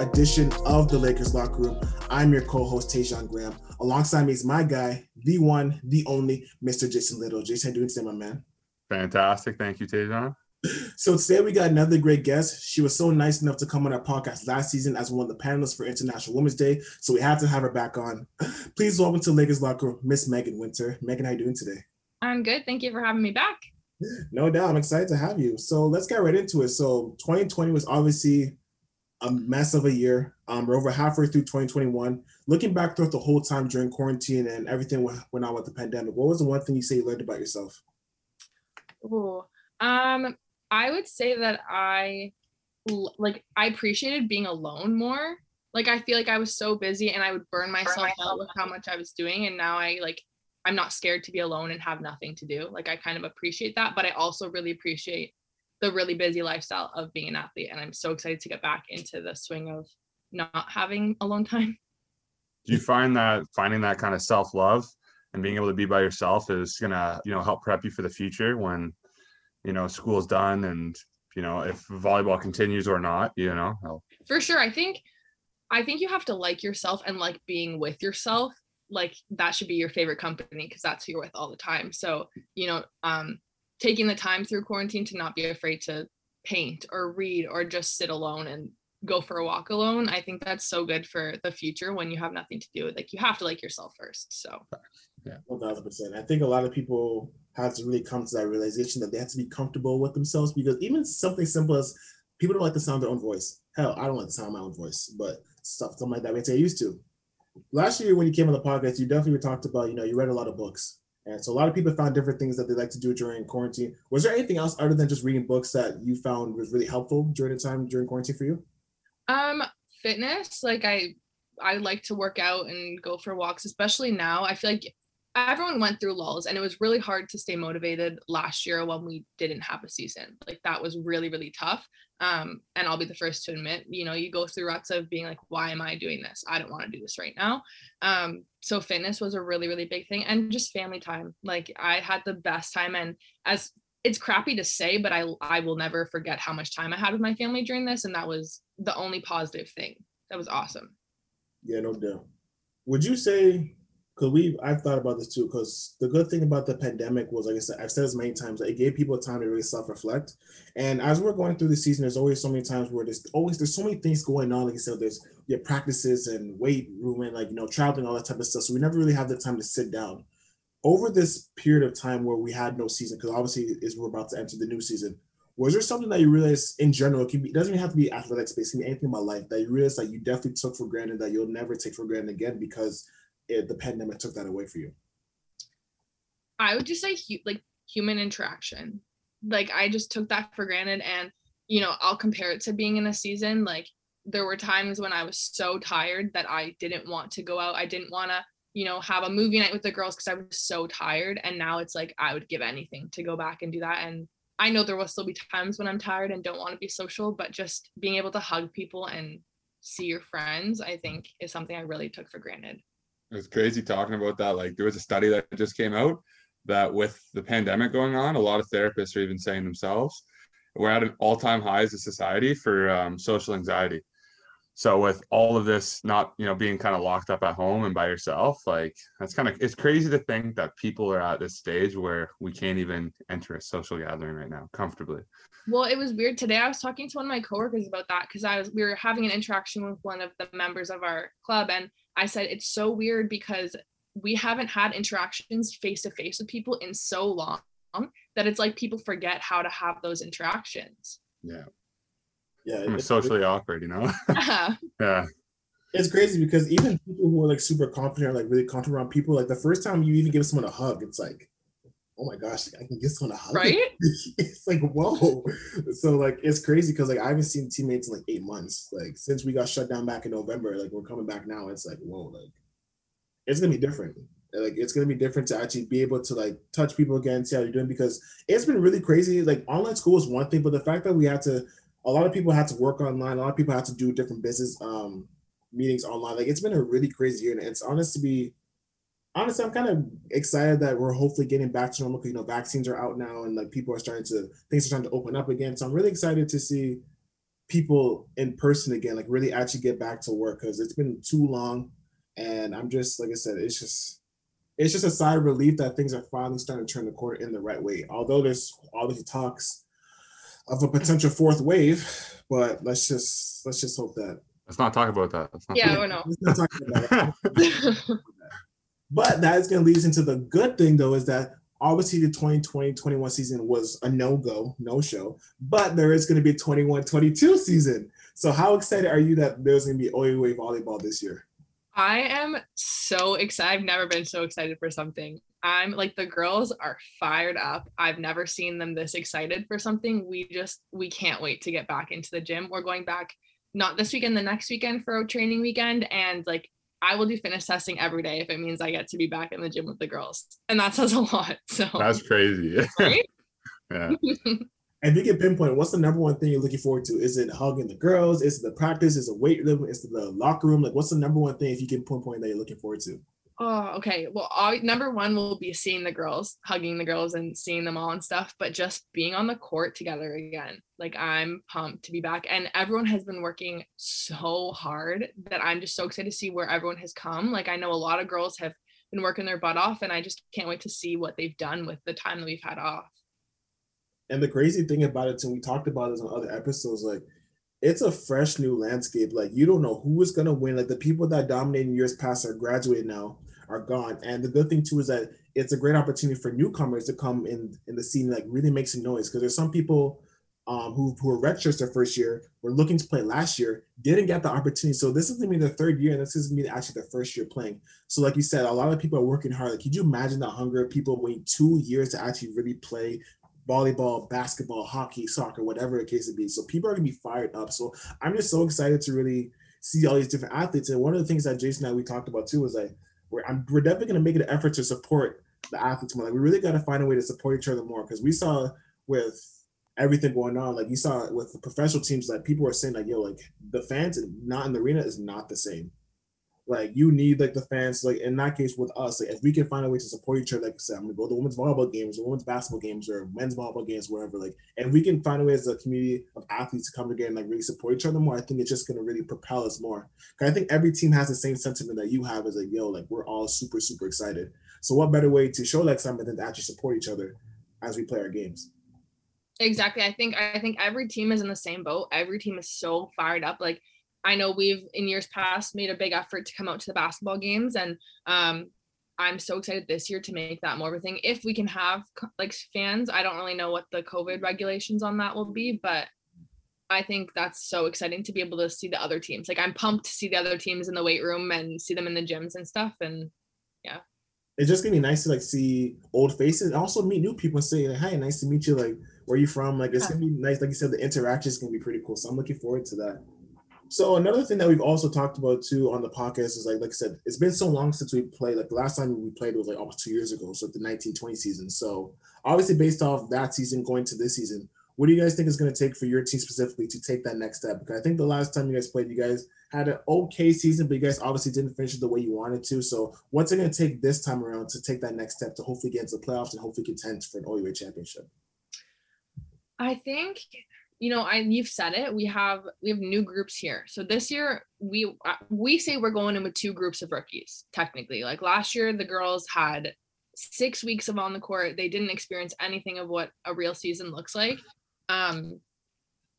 edition of the Lakers Locker Room. I'm your co-host Tajon Graham. Alongside me is my guy, the one, the only, Mr. Jason Little. Jason, how you doing today, my man? Fantastic. Thank you, Tajon. So today we got another great guest. She was so nice enough to come on our podcast last season as one of the panelists for International Women's Day. So we have to have her back on. Please welcome to Lakers Locker Room, Miss Megan Winter. Megan, how are you doing today? I'm good. Thank you for having me back. No doubt. I'm excited to have you. So let's get right into it. So 2020 was obviously a mess of a year. Um, we're over halfway through 2021. Looking back throughout the whole time during quarantine and everything went on with the pandemic, what was the one thing you say you learned about yourself? Oh, um, I would say that I like I appreciated being alone more. Like I feel like I was so busy and I would burn myself, burn myself out with how much I was doing, and now I like I'm not scared to be alone and have nothing to do. Like I kind of appreciate that, but I also really appreciate the really busy lifestyle of being an athlete. And I'm so excited to get back into the swing of not having alone time. Do you find that finding that kind of self love and being able to be by yourself is gonna, you know, help prep you for the future when, you know, school's done and you know if volleyball continues or not, you know? For sure, I think, I think you have to like yourself and like being with yourself. Like that should be your favorite company because that's who you're with all the time. So you know, um, taking the time through quarantine to not be afraid to paint or read or just sit alone and go for a walk alone i think that's so good for the future when you have nothing to do like you have to like yourself first so. Yeah. 1000% i think a lot of people have to really come to that realization that they have to be comfortable with themselves because even something simple as people don't like the sound of their own voice. Hell i don't like the sound of my own voice but stuff something like that we have to get used to. Last year when you came on the podcast you definitely talked about you know you read a lot of books and so a lot of people found different things that they like to do during quarantine. Was there anything else other than just reading books that you found was really helpful during the time during quarantine for you? Um, fitness. Like I I like to work out and go for walks, especially now. I feel like everyone went through lulls and it was really hard to stay motivated last year when we didn't have a season. Like that was really, really tough. Um, and I'll be the first to admit, you know, you go through ruts of being like, why am I doing this? I don't want to do this right now. Um, so fitness was a really, really big thing and just family time. Like I had the best time and as it's crappy to say, but I I will never forget how much time I had with my family during this. And that was the only positive thing. That was awesome. Yeah, no doubt. Would you say because we I've thought about this too. Because the good thing about the pandemic was, like I said, I've said this many times, that it gave people time to really self-reflect. And as we're going through the season, there's always so many times where there's always there's so many things going on. Like you said, there's your practices and weight room and like you know traveling, all that type of stuff. So we never really have the time to sit down. Over this period of time where we had no season, because obviously is we're about to enter the new season. Was there something that you realized in general? It, can be, it doesn't even have to be athletics based, it can be anything about life that you realize that you definitely took for granted that you'll never take for granted again because it, the pandemic took that away for you? I would just say like human interaction. Like I just took that for granted and you know, I'll compare it to being in a season like there were times when I was so tired that I didn't want to go out. I didn't want to, you know, have a movie night with the girls because I was so tired. And now it's like I would give anything to go back and do that. And I know there will still be times when I'm tired and don't want to be social, but just being able to hug people and see your friends, I think is something I really took for granted it was crazy talking about that. Like there was a study that just came out that with the pandemic going on, a lot of therapists are even saying themselves, we're at an all-time high as a society for um, social anxiety. So with all of this not, you know, being kind of locked up at home and by yourself, like that's kind of it's crazy to think that people are at this stage where we can't even enter a social gathering right now comfortably. Well, it was weird today. I was talking to one of my coworkers about that because I was we were having an interaction with one of the members of our club and I said it's so weird because we haven't had interactions face to face with people in so long that it's like people forget how to have those interactions. Yeah. Yeah. It's socially awkward, you know? Yeah. yeah. It's crazy because even people who are like super confident, or like really confident around people, like the first time you even give someone a hug, it's like, oh my gosh, I can give someone a hug. Right? it's like, whoa. So like it's crazy because like I haven't seen teammates in like eight months. Like since we got shut down back in November, like we're coming back now. It's like, whoa, like it's gonna be different. Like it's gonna be different to actually be able to like touch people again, see how you're doing because it's been really crazy. Like online school is one thing, but the fact that we had to a lot of people had to work online, a lot of people had to do different business um meetings online. Like it's been a really crazy year, and it's honest to be honestly, I'm kind of excited that we're hopefully getting back to normal. Because, you know, vaccines are out now, and like people are starting to things are starting to open up again. So I'm really excited to see people in person again, like really actually get back to work because it's been too long. And I'm just like I said, it's just it's just a sigh of relief that things are finally starting to turn the corner in the right way. Although there's all these talks of a potential fourth wave, but let's just let's just hope that. Let's not talk about that. Let's not yeah, I know. but that is going to lead us into the good thing, though, is that obviously the 2020-21 season was a no-go, no-show, but there is going to be a 21-22 season. So how excited are you that there's going to be OUA volleyball this year? I am so excited. I've never been so excited for something. I'm like the girls are fired up. I've never seen them this excited for something. We just we can't wait to get back into the gym. We're going back not this weekend, the next weekend for a training weekend and like I will do fitness testing every day if it means I get to be back in the gym with the girls. And that says a lot. So That's crazy. Right? yeah. And if you can pinpoint, what's the number one thing you're looking forward to? Is it hugging the girls? Is it the practice? Is it weight room? Is it the locker room? Like, what's the number one thing if you can pinpoint that you're looking forward to? Oh, okay. Well, I, number one will be seeing the girls, hugging the girls, and seeing them all and stuff. But just being on the court together again, like I'm pumped to be back. And everyone has been working so hard that I'm just so excited to see where everyone has come. Like I know a lot of girls have been working their butt off, and I just can't wait to see what they've done with the time that we've had off. And the crazy thing about it, and we talked about this on other episodes, like it's a fresh new landscape. Like you don't know who is gonna win. Like the people that dominated years past are graduated now, are gone. And the good thing too is that it's a great opportunity for newcomers to come in in the scene, like really make some noise. Because there's some people um, who who were redshirts their first year, were looking to play last year, didn't get the opportunity. So this is gonna be their third year, and this is gonna be actually their first year playing. So like you said, a lot of people are working hard. Like, could you imagine the hunger of people waiting two years to actually really play volleyball, basketball, hockey, soccer, whatever the case may be. So people are gonna be fired up. So I'm just so excited to really see all these different athletes. And one of the things that Jason and I we talked about too was like we're we're definitely gonna make an effort to support the athletes more. Like we really gotta find a way to support each other more because we saw with everything going on, like you saw with the professional teams, like people were saying like, yo, like the fans not in the arena is not the same like you need like the fans like in that case with us like if we can find a way to support each other like i said i'm gonna go to women's volleyball games or women's basketball games or men's volleyball games wherever like and we can find a way as a community of athletes to come together and like really support each other more i think it's just gonna really propel us more. I think every team has the same sentiment that you have as like yo like we're all super super excited. So what better way to show that something than to actually support each other as we play our games? Exactly. I think i think every team is in the same boat. Every team is so fired up. Like I know we've in years past made a big effort to come out to the basketball games, and um, I'm so excited this year to make that more of a thing. If we can have like fans, I don't really know what the COVID regulations on that will be, but I think that's so exciting to be able to see the other teams. Like I'm pumped to see the other teams in the weight room and see them in the gyms and stuff. And yeah. It's just gonna be nice to like see old faces and also meet new people and say, like, hey, nice to meet you. Like, where you from? Like, it's yeah. gonna be nice. Like you said, the interaction is gonna be pretty cool. So I'm looking forward to that. So another thing that we've also talked about too on the podcast is like like I said, it's been so long since we played. Like the last time we played was like almost two years ago, so the 1920 season. So obviously based off that season going to this season, what do you guys think is going to take for your team specifically to take that next step? Because I think the last time you guys played, you guys had an okay season, but you guys obviously didn't finish it the way you wanted to. So what's it going to take this time around to take that next step to hopefully get into the playoffs and hopefully contend for an OUA championship? I think you know, I you've said it. We have we have new groups here. So this year we uh, we say we're going in with two groups of rookies. Technically, like last year, the girls had six weeks of on the court. They didn't experience anything of what a real season looks like. Um,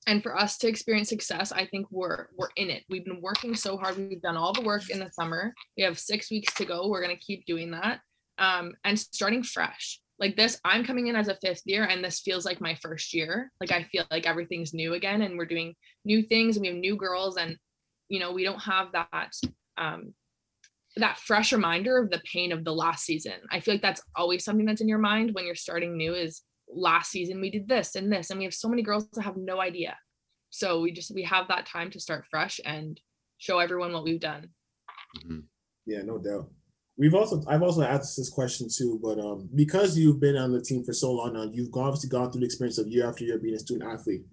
and for us to experience success, I think we're we're in it. We've been working so hard. We've done all the work in the summer. We have six weeks to go. We're gonna keep doing that. Um, and starting fresh like this i'm coming in as a fifth year and this feels like my first year. Like i feel like everything's new again and we're doing new things and we have new girls and you know we don't have that um that fresh reminder of the pain of the last season. I feel like that's always something that's in your mind when you're starting new is last season we did this and this and we have so many girls that have no idea. So we just we have that time to start fresh and show everyone what we've done. Mm-hmm. yeah no doubt we've also I've also asked this question too, but um, because you've been on the team for so long now, you've obviously gone through the experience of year after year being a student athlete.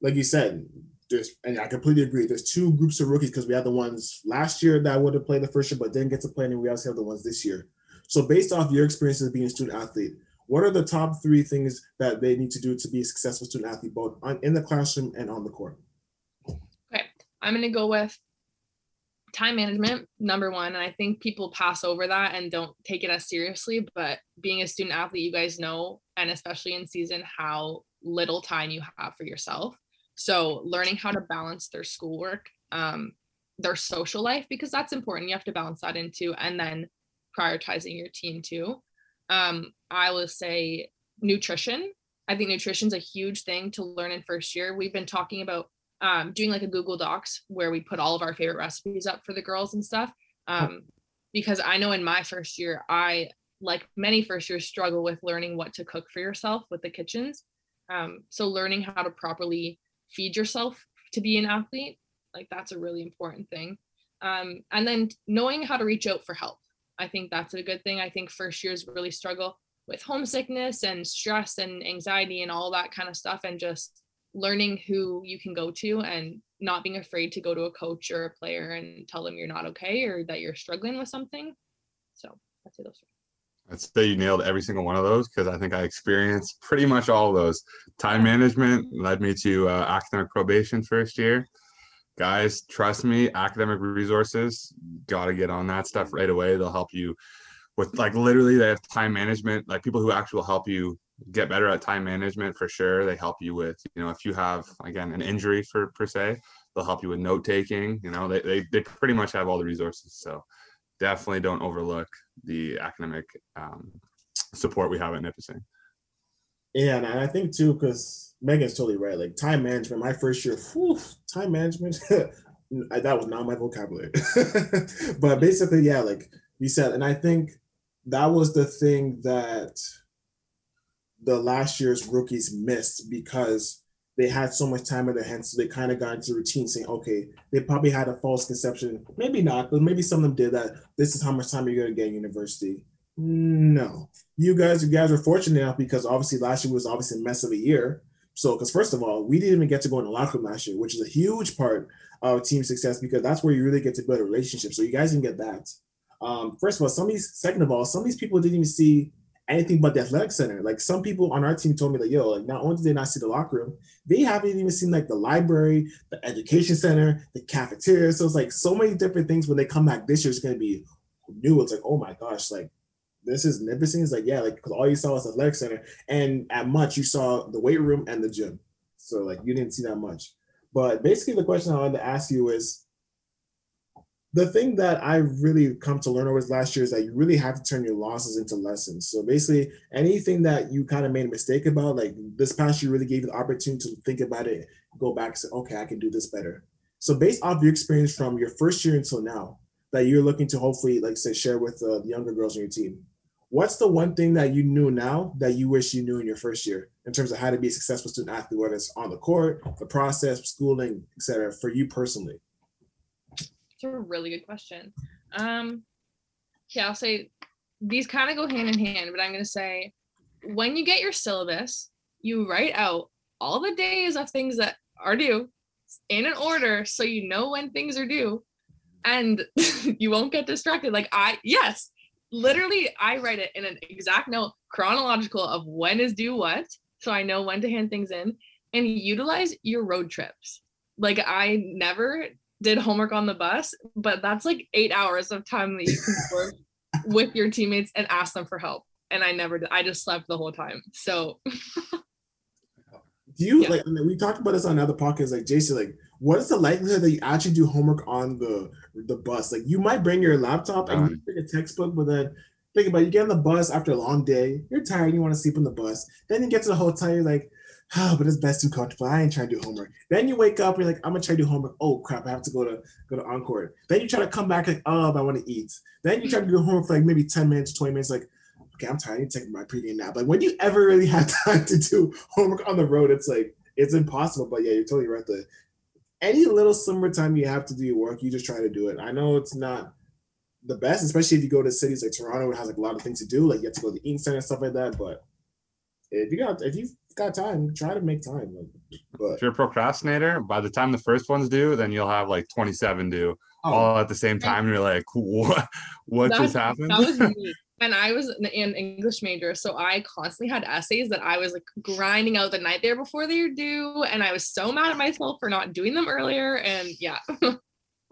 Like you said, there's and I completely agree. There's two groups of rookies because we had the ones last year that would have played the first year but didn't get to play, and we also have the ones this year. So based off your experiences of being a student athlete, what are the top three things that they need to do to be a successful student athlete, both on, in the classroom and on the court? Okay, I'm to go with time management, number one. And I think people pass over that and don't take it as seriously. But being a student athlete, you guys know, and especially in season, how little time you have for yourself. So learning how to balance their schoolwork, um, their social life, because that's important. You have to balance that into, and then prioritizing your team too. Um, I will say nutrition. I think nutrition is a huge thing to learn in first year. We've been talking about um, doing like a Google Docs where we put all of our favorite recipes up for the girls and stuff. Um, because I know in my first year, I, like many first years, struggle with learning what to cook for yourself with the kitchens. Um, so learning how to properly feed yourself to be an athlete, like that's a really important thing. Um, and then knowing how to reach out for help. I think that's a good thing. I think first years really struggle with homesickness and stress and anxiety and all that kind of stuff and just learning who you can go to and not being afraid to go to a coach or a player and tell them you're not okay or that you're struggling with something. So I'd say those. I'd say you nailed every single one of those because I think I experienced pretty much all of those. Time management led me to uh, academic probation first year. Guys, trust me, academic resources, got to get on that stuff right away. They'll help you with like literally they have time management, like people who actually will help you get better at time management for sure. They help you with, you know, if you have again an injury for per se, they'll help you with note taking. You know, they, they they pretty much have all the resources. So definitely don't overlook the academic um, support we have at Nipissing. Yeah, and I think too, because Megan's totally right. Like time management, my first year, whew, time management, that was not my vocabulary. but basically, yeah, like you said, and I think that was the thing that the last year's rookies missed because they had so much time in their hands. So they kind of got into routine saying, okay, they probably had a false conception. Maybe not, but maybe some of them did that. This is how much time you're going to get in university. No, you guys, you guys were fortunate enough because obviously last year was obviously a mess of a year. So, because first of all, we didn't even get to go in the locker room last year, which is a huge part of team success because that's where you really get to build a relationship. So you guys didn't get that. Um, first of all, some of these, second of all, some of these people didn't even see anything but the athletic center. Like some people on our team told me like, yo, like not only did they not see the locker room, they haven't even seen like the library, the education center, the cafeteria. So it's like so many different things when they come back this year, it's gonna be new. It's like, oh my gosh, like this is Nipissing. It's like, yeah, like because all you saw was athletic center. And at much you saw the weight room and the gym. So like you didn't see that much. But basically the question I wanted to ask you is the thing that I really come to learn over last year is that you really have to turn your losses into lessons. So basically, anything that you kind of made a mistake about, like this past year, really gave you the opportunity to think about it, go back, and say, okay, I can do this better. So based off your experience from your first year until now, that you're looking to hopefully, like say, share with uh, the younger girls on your team, what's the one thing that you knew now that you wish you knew in your first year in terms of how to be a successful student athlete, whether it's on the court, the process, schooling, etc., for you personally? It's a really good question. Um, yeah, I'll say these kind of go hand in hand, but I'm going to say when you get your syllabus, you write out all the days of things that are due in an order so you know when things are due and you won't get distracted. Like, I, yes, literally, I write it in an exact note, chronological of when is due what. So I know when to hand things in and utilize your road trips. Like, I never did homework on the bus, but that's like eight hours of time that you can work with your teammates and ask them for help. And I never did. I just slept the whole time. So do you yeah. like I mean, we talked about this on other podcasts like Jason, like what is the likelihood that you actually do homework on the the bus? Like you might bring your laptop and um, you bring a textbook, but then think about it, you get on the bus after a long day, you're tired, you want to sleep on the bus. Then you get to the hotel, you're like, oh, but it's best too comfortable. I ain't trying to do homework. Then you wake up, you're like, I'm gonna try to do homework. Oh crap, I have to go to go to Encore. Then you try to come back like, oh, I want to eat. Then you try to do homework for like maybe 10 minutes, 20 minutes, like, okay, I'm tired, I need to take my pregame nap. Like when do you ever really have time to do homework on the road? It's like it's impossible. But yeah, you're totally right. The any little summertime you have to do your work, you just try to do it. I know it's not the best, especially if you go to cities like Toronto, it has like a lot of things to do. Like you have to go to the Eaton Center and stuff like that. But if you got if you've got time, try to make time. But if you're a procrastinator, by the time the first one's due, then you'll have like 27 due oh. all at the same time. And you're like, what what that just happened? That was me. and I was an, an English major, so I constantly had essays that I was like grinding out the night there before they were due, and I was so mad at myself for not doing them earlier. And yeah,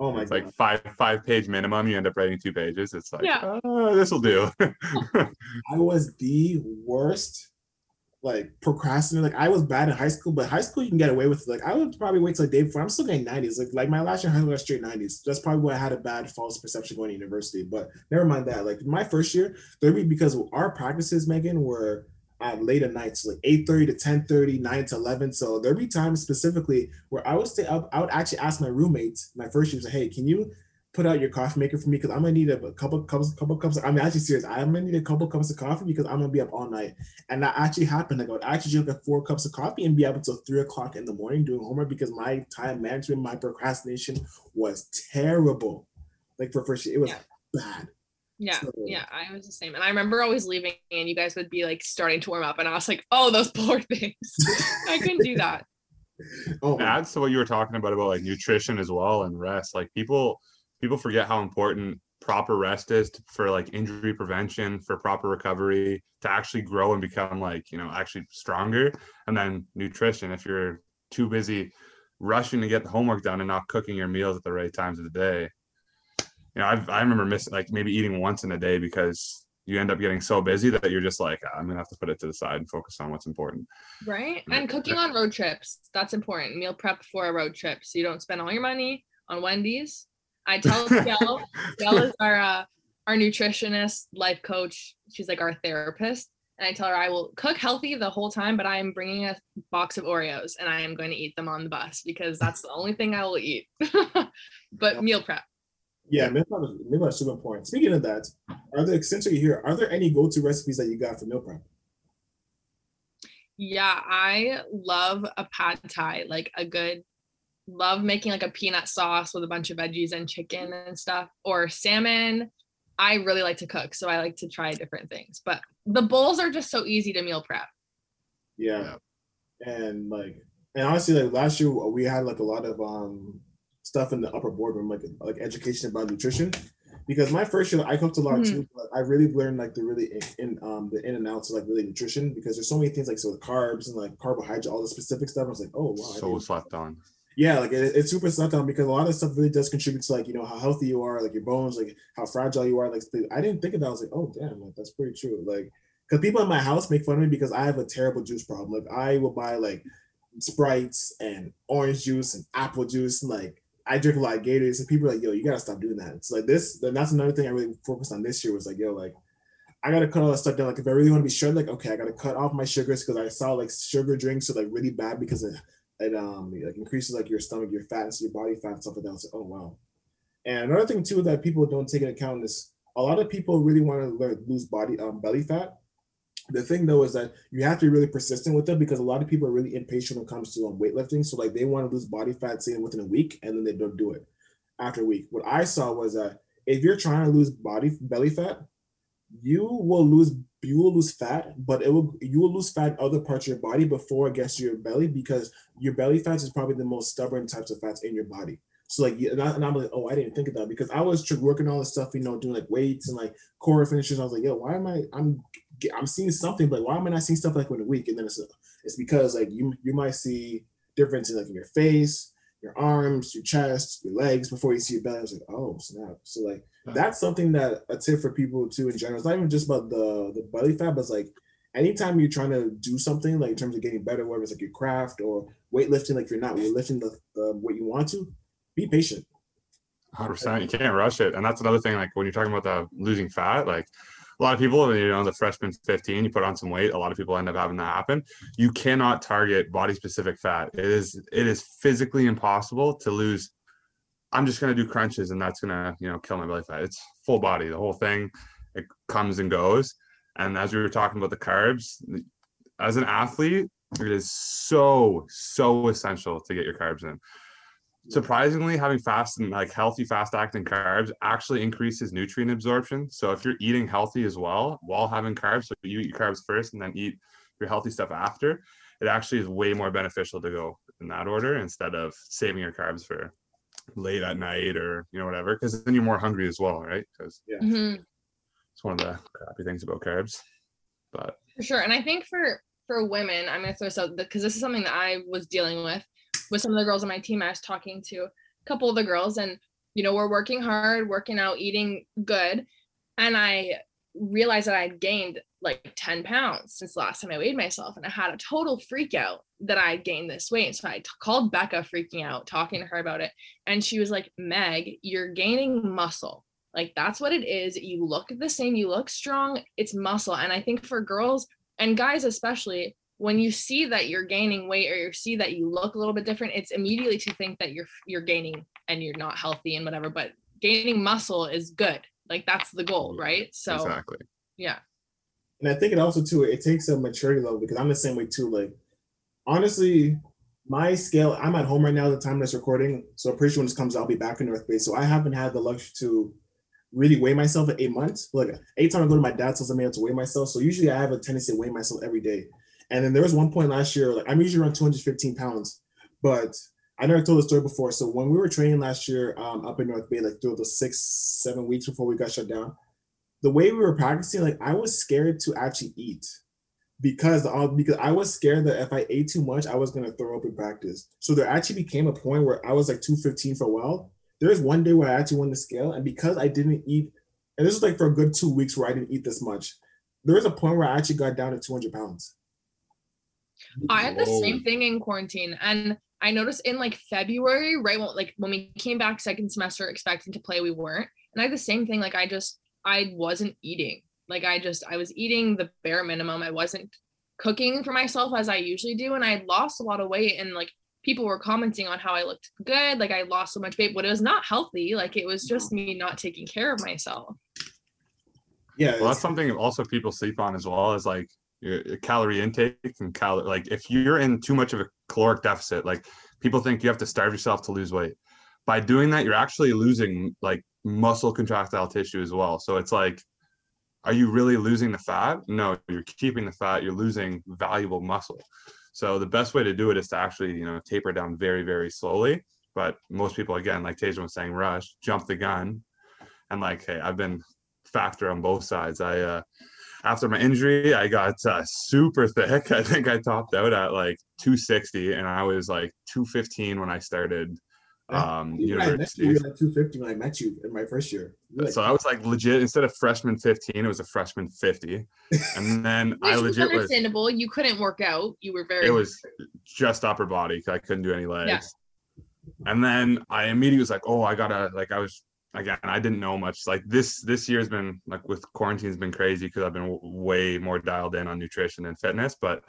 Oh my It's god. like five five page minimum. You end up writing two pages. It's like, Yeah. oh, this will do. I was the worst like procrastinator. Like I was bad in high school, but high school you can get away with. it. Like I would probably wait till the day before. I'm still getting 90s. Like like my last year in high school I got straight 90s. That's probably why I had a bad false perception going to university. But never mind that. Like my first year, there'd be because our practices, Megan, were at late at nights, like 8:30 to 10:30, 9 to 11. So there'd be times specifically where I would stay up. I would actually ask my roommates, my first year, say, hey, can you put out your coffee maker for me because I'm gonna need a, a couple cups, couple cups. I'm actually serious. I'm gonna need a couple cups of coffee because I'm gonna be up all night. And that actually happened. Like I would actually drink like four cups of coffee and be up until three o'clock in the morning doing homework because my time management, my procrastination was terrible. Like for first year, it was Yeah. bad. yeah, So- yeah. I was the same, and I remember always leaving, and you guys would be like starting to warm up, and I was like, oh, those poor things. I couldn't do that. Oh It my adds to what you were talking about about like nutrition as well and rest. Like people people forget how important proper rest is to, for like injury prevention, for proper recovery, to actually grow and become like, you know, actually stronger. And then nutrition, if you're too busy rushing to get the homework done and not cooking your meals at the right times of the day. You know, I've, I remember missing like maybe eating once in a day because you end up getting so busy that you're just like, "Ah, I'm gonna have to put it to the side and focus on what's important. Right. And cooking on road trips, that's important. Meal prep for a road trip. So you don't spend all your money on Wendy's. I tell Gail, Gail is our uh, our nutritionist, life coach. She's like our therapist. And I tell her I will cook healthy the whole time, but I am bringing a box of Oreos and I am going to eat them on the bus because that's the only thing I will eat. but meal prep. yeah, meal prep is, meal prep is super important. Speaking of that, are there since you're here, are there any go-to recipes that you got for meal prep? Yeah, I love a pad thai, like a good love making like a peanut sauce with a bunch of veggies and chicken and stuff or salmon. I really like to cook, so I like to try different things. But the bowls are just so easy to meal prep. Yeah. And like and honestly like last year we had like a lot of um stuff in the upper boardroom like like education about nutrition because my first year I cooked a lot Mhm. too but I really learned like the really in, in um the in and outs of like really nutrition because there's so many things like so with carbs and like carbohydrates all the specific stuff I was like oh wow So didn't- slept on. Yeah like it, it's super on because a lot of stuff really does contribute to like you know how healthy you are like your bones like how fragile you are like I didn't think of that. I was like oh damn like that's pretty true. Like because people in my house make fun of me because I have a terrible juice problem. Like I will buy like sprites and orange juice and apple juice and like I drink a lot of Gatorades and people are like yo you gotta stop doing that. It's like this then that's another thing I really focused on this year was like yo like I gotta cut all that stuff down. Like if I really want to be sure like okay I gotta cut off my sugars because I saw like sugar drinks are like really bad because it it um like increases like your stomach, your fat, so your body fat and stuff like that. It's like, oh wow. And another thing too that people don't take into account is a lot of people really want to lose body um belly fat. The thing though is that you have to be really persistent with it because a lot of people are really impatient when it comes to um, weightlifting. So like they want to lose body fat say within a week and then they don't do it after a week. What I saw was that if you're trying to lose body belly fat, you will lose you will lose fat, but it will you will lose fat other parts of your body before it gets to your belly because your belly fats is probably the most stubborn types of fats in your body. So like, and, I, I'm like, oh, I didn't think of that because I was working all this stuff, you know, doing like weights and like core finishes. I was like, yo, why am I? I'm I'm seeing something, but why am I not seeing stuff like in a week? And then it's it's because like you you might see differences like in your face, your arms, your chest, your legs before you see your belly. I was like, oh snap! So like that's something that a tip for people too in general. It's not even just about the the belly fat, but it's like anytime you're trying to do something like in terms of getting better, whether it's like your craft or weightlifting, like you're not lifting the, what you want to, be patient. Hundred percent. You can't rush it, and that's another thing. Like when you're talking about the losing fat, like a lot of people, you know, the freshman 15, you put on some weight. A lot of people end up having that happen. You cannot target body specific fat. It is it is physically impossible to lose. I'm just gonna do crunches, and that's gonna you know kill my belly fat. It's full body, the whole thing. It comes and goes. And as we were talking about the carbs, as an athlete, it is so so essential to get your carbs in surprisingly having fast and like healthy fast acting carbs actually increases nutrient absorption so if you're eating healthy as well while having carbs so you eat your carbs first and then eat your healthy stuff after it actually is way more beneficial to go in that order instead of saving your carbs for late at night or you know whatever because then you're more hungry as well right because Mhm. it's one of the crappy things about carbs. But for sure. And I think for for women, I'm gonna throw this out because this is something that I was dealing with with some of the girls on my team. I was talking to a couple of the girls, and you know, we're working hard, working out, eating good. And I realized that I had gained like 10 pounds since the last time I weighed myself. And I had a total freak out that I gained this weight. So I t- called Becca freaking out, talking to her about it. And she was like, Meg, you're gaining muscle. Like that's what it is. You look the same, you look strong, it's muscle. And I think for girls and guys, especially, when you see that you're gaining weight or you see that you look a little bit different, it's immediately to think that you're you're gaining and you're not healthy and whatever. But gaining muscle is good. Like that's the goal, mm-hmm. right? So exactly. Yeah. And I think it also too it takes a maturity level because I'm the same way too. Like honestly, my scale, I'm at home right now at the time of this recording. So I'm pretty sure when this comes out, I'll be back in North Bay. So I haven't had the luxury to really weigh myself at eight months. Like eight times I go to my dad's house, I'm able to weigh myself. So usually I have a tendency to weigh myself every day. And then there was one point last year, like I'm usually around 215 pounds, but I never told the story before. So when we were training last year um, up in North Bay, like through the six, seven weeks before we got shut down, the way we were practicing, like I was scared to actually eat because uh, because I was scared that if I ate too much, I was gonna throw up in practice. So there actually became a point where I was like 215 for a while. There was one day where I actually won the scale, and because I didn't eat, and this was like for a good two weeks where I didn't eat this much, there was a point where I actually got down to 200 pounds. I had the Whoa. same thing in quarantine, and I noticed in like February, right? When, like when we came back second semester expecting to play, we weren't. And I had the same thing. Like I just I wasn't eating. Like I just I was eating the bare minimum. I wasn't cooking for myself as I usually do, and I had lost a lot of weight. And like people were commenting on how I looked good. Like I lost so much weight, but it was not healthy. Like it was just me not taking care of myself. Yeah, well, that's something also people sleep on as well as like your, calorie intake and calorie. Like if you're in too much of a caloric deficit, like people think you have to starve yourself to lose weight. By doing that, you're actually losing like muscle contractile tissue as well. So it's like, are you really losing the fat? No, you're keeping the fat. You're losing valuable muscle. So the best way to do it is to actually, you know, taper down very, very slowly. But most people, again, like Tasia was saying, rush, jump the gun, and like, hey, I've been factor on both sides. I uh, after my injury, I got uh, super thick. I think I topped out at like 260, and I was like 215 when I started um, university. you were like 250 when I met you in my first year. Like, so I was like legit. Instead of freshman 15, it was a freshman 50, and then I legit was understandable. Was, you couldn't work out. You were very. It was just upper body. Because I couldn't do any legs. Yeah. And then I immediately was like, oh, I gotta like I was again i didn't know much like this this year's been like with quarantine's been crazy because i've been w- way more dialed in on nutrition and fitness but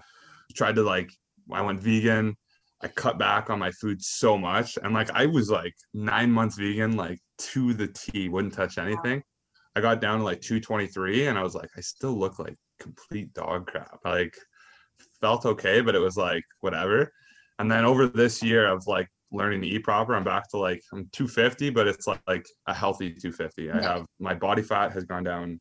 tried to like i went vegan i cut back on my food so much and like i was like nine months vegan like to the t wouldn't touch anything. I got down to like 223 and i was like i still look like complete dog crap like felt okay but it was like whatever. And then over this year of like learning to eat proper. I'm back to like I'm 250, but it's like, like a healthy 250. I have my body fat has gone down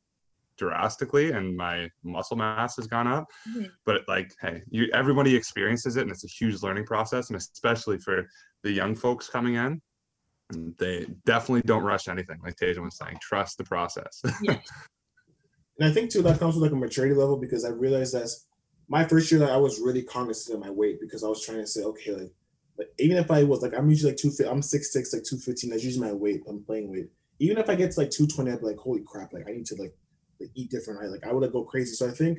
drastically and my muscle mass has gone up. Mm-hmm. But like, hey, you everybody experiences it and it's a huge learning process. And especially for the young folks coming in, they definitely don't rush anything. Like Tasia was saying, trust the process. Yeah. and I think too that comes with like a maturity level because I realized that my first year that I was really cognizant of my weight because I was trying to say, okay, like but even if I was like, I'm usually like two, I'm six six, like two fifteen. That's usually my weight. I'm playing weight. Even if I get to like two twenty, I'd be like, holy crap! Like I need to like, like eat different. Right? Like I would like go crazy. So I think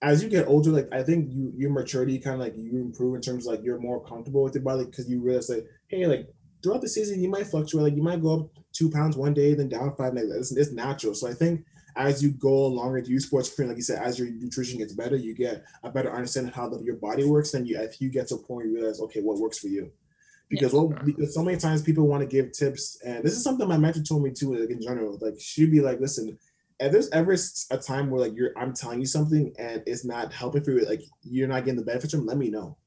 as you get older, like I think you your maturity kind of like you improve in terms of, like you're more comfortable with your body because you realize like, hey, like throughout the season you might fluctuate. Like you might go up two pounds one day, then down five. Like it's, it's natural. So I think as you go along with you sports career, like you said, as your nutrition gets better, you get a better understanding how the, your body works. Then you, if you get to a point, you realize, okay, what works for you. Because yeah. well, because so many times people want to give tips, and this is something my mentor told me too. Like in general, like she'd be like, listen, if there's ever a time where like you're, I'm telling you something and it's not helping for you, like you're not getting the benefits from, let me know.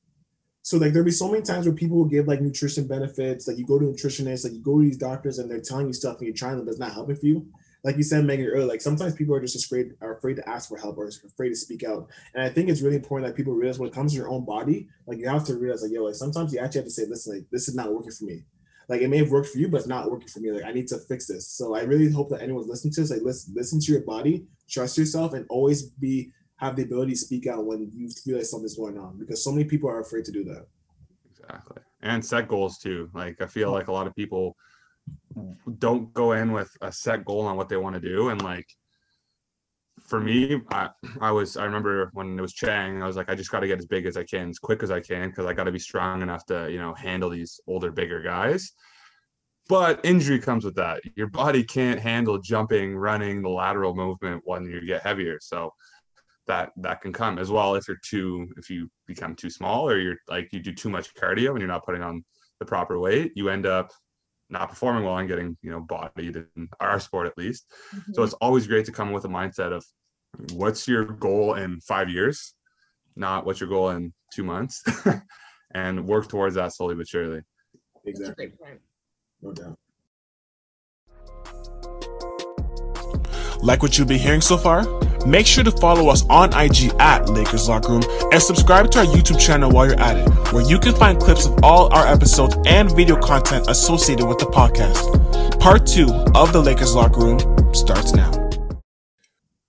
So like there'll be so many times where people will give like nutrition benefits, like you go to nutritionists, like you go to these doctors and they're telling you stuff and you're trying them, but it's not helping for you like you said, Megan earlier, like sometimes people are just afraid are afraid to ask for help or afraid to speak out. And I think it's really important that people realize when it comes to your own body, like you have to realize like, yo, like sometimes you actually have to say, listen, like this is not working for me. like it may have worked for you, but it's not working for me. Like I need to fix this. So I really hope that anyone's listening to this, like listen, listen to your body, trust yourself, and always be have the ability to speak out when you feel like something's going on because so many people are afraid to do that. Exactly. And set goals too. Like I feel like a lot of people don't go in with a set goal on what they want to do and like for me, I, I was I remember when it was Chang, I was like, I just got to get as big as I can, as quick as I can, because I got to be strong enough to you know handle these older, bigger guys. But injury comes with that. Your body can't handle jumping, running, the lateral movement when you get heavier. So that that can come as well if you're too if you become too small or you're like you do too much cardio and you're not putting on the proper weight, you end up not performing well and getting you know bodied in our sport at least. Mm-hmm. so it's always great to come with a mindset of what's your goal in five years not what's your goal in two months and work towards that slowly but surely. Exactly. no doubt. Like what you've been hearing so far Make sure to follow us on IG at Lakers Locker Room and subscribe to our YouTube channel while you're at it, where you can find clips of all our episodes and video content associated with the podcast. Part two of the Lakers Locker Room starts now.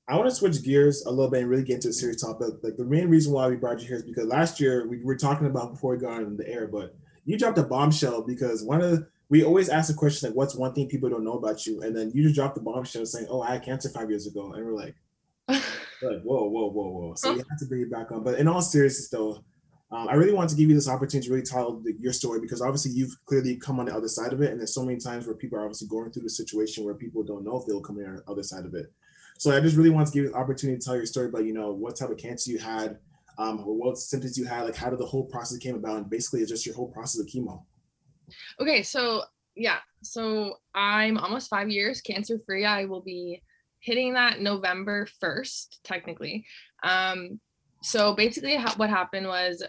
I want to switch gears a little bit and really get into a serious topic. Like the main reason why we brought you here is because last year we were talking about before we got on the air, but you dropped a bombshell because one of the we always ask the question like, "What's one thing people don't know about you?" And then you just dropped the bombshell saying, "Oh, I had cancer five years ago," and we're like, like, whoa, whoa, whoa, whoa. So you have to bring it back on. But in all seriousness, though, um, I really want to give you this opportunity to really tell the, your story because obviously you've clearly come on the other side of it. And there's so many times where people are obviously going through the situation where people don't know if they'll come on the other side of it. So I just really want to give you an opportunity to tell your story about, you know, what type of cancer you had, um, what symptoms you had, like how did the whole process came about, and basically it's just your whole process of chemo. Okay, so yeah, so I'm almost five years cancer free. I will be hitting that November 1st, technically. Um, so basically, ha- what happened was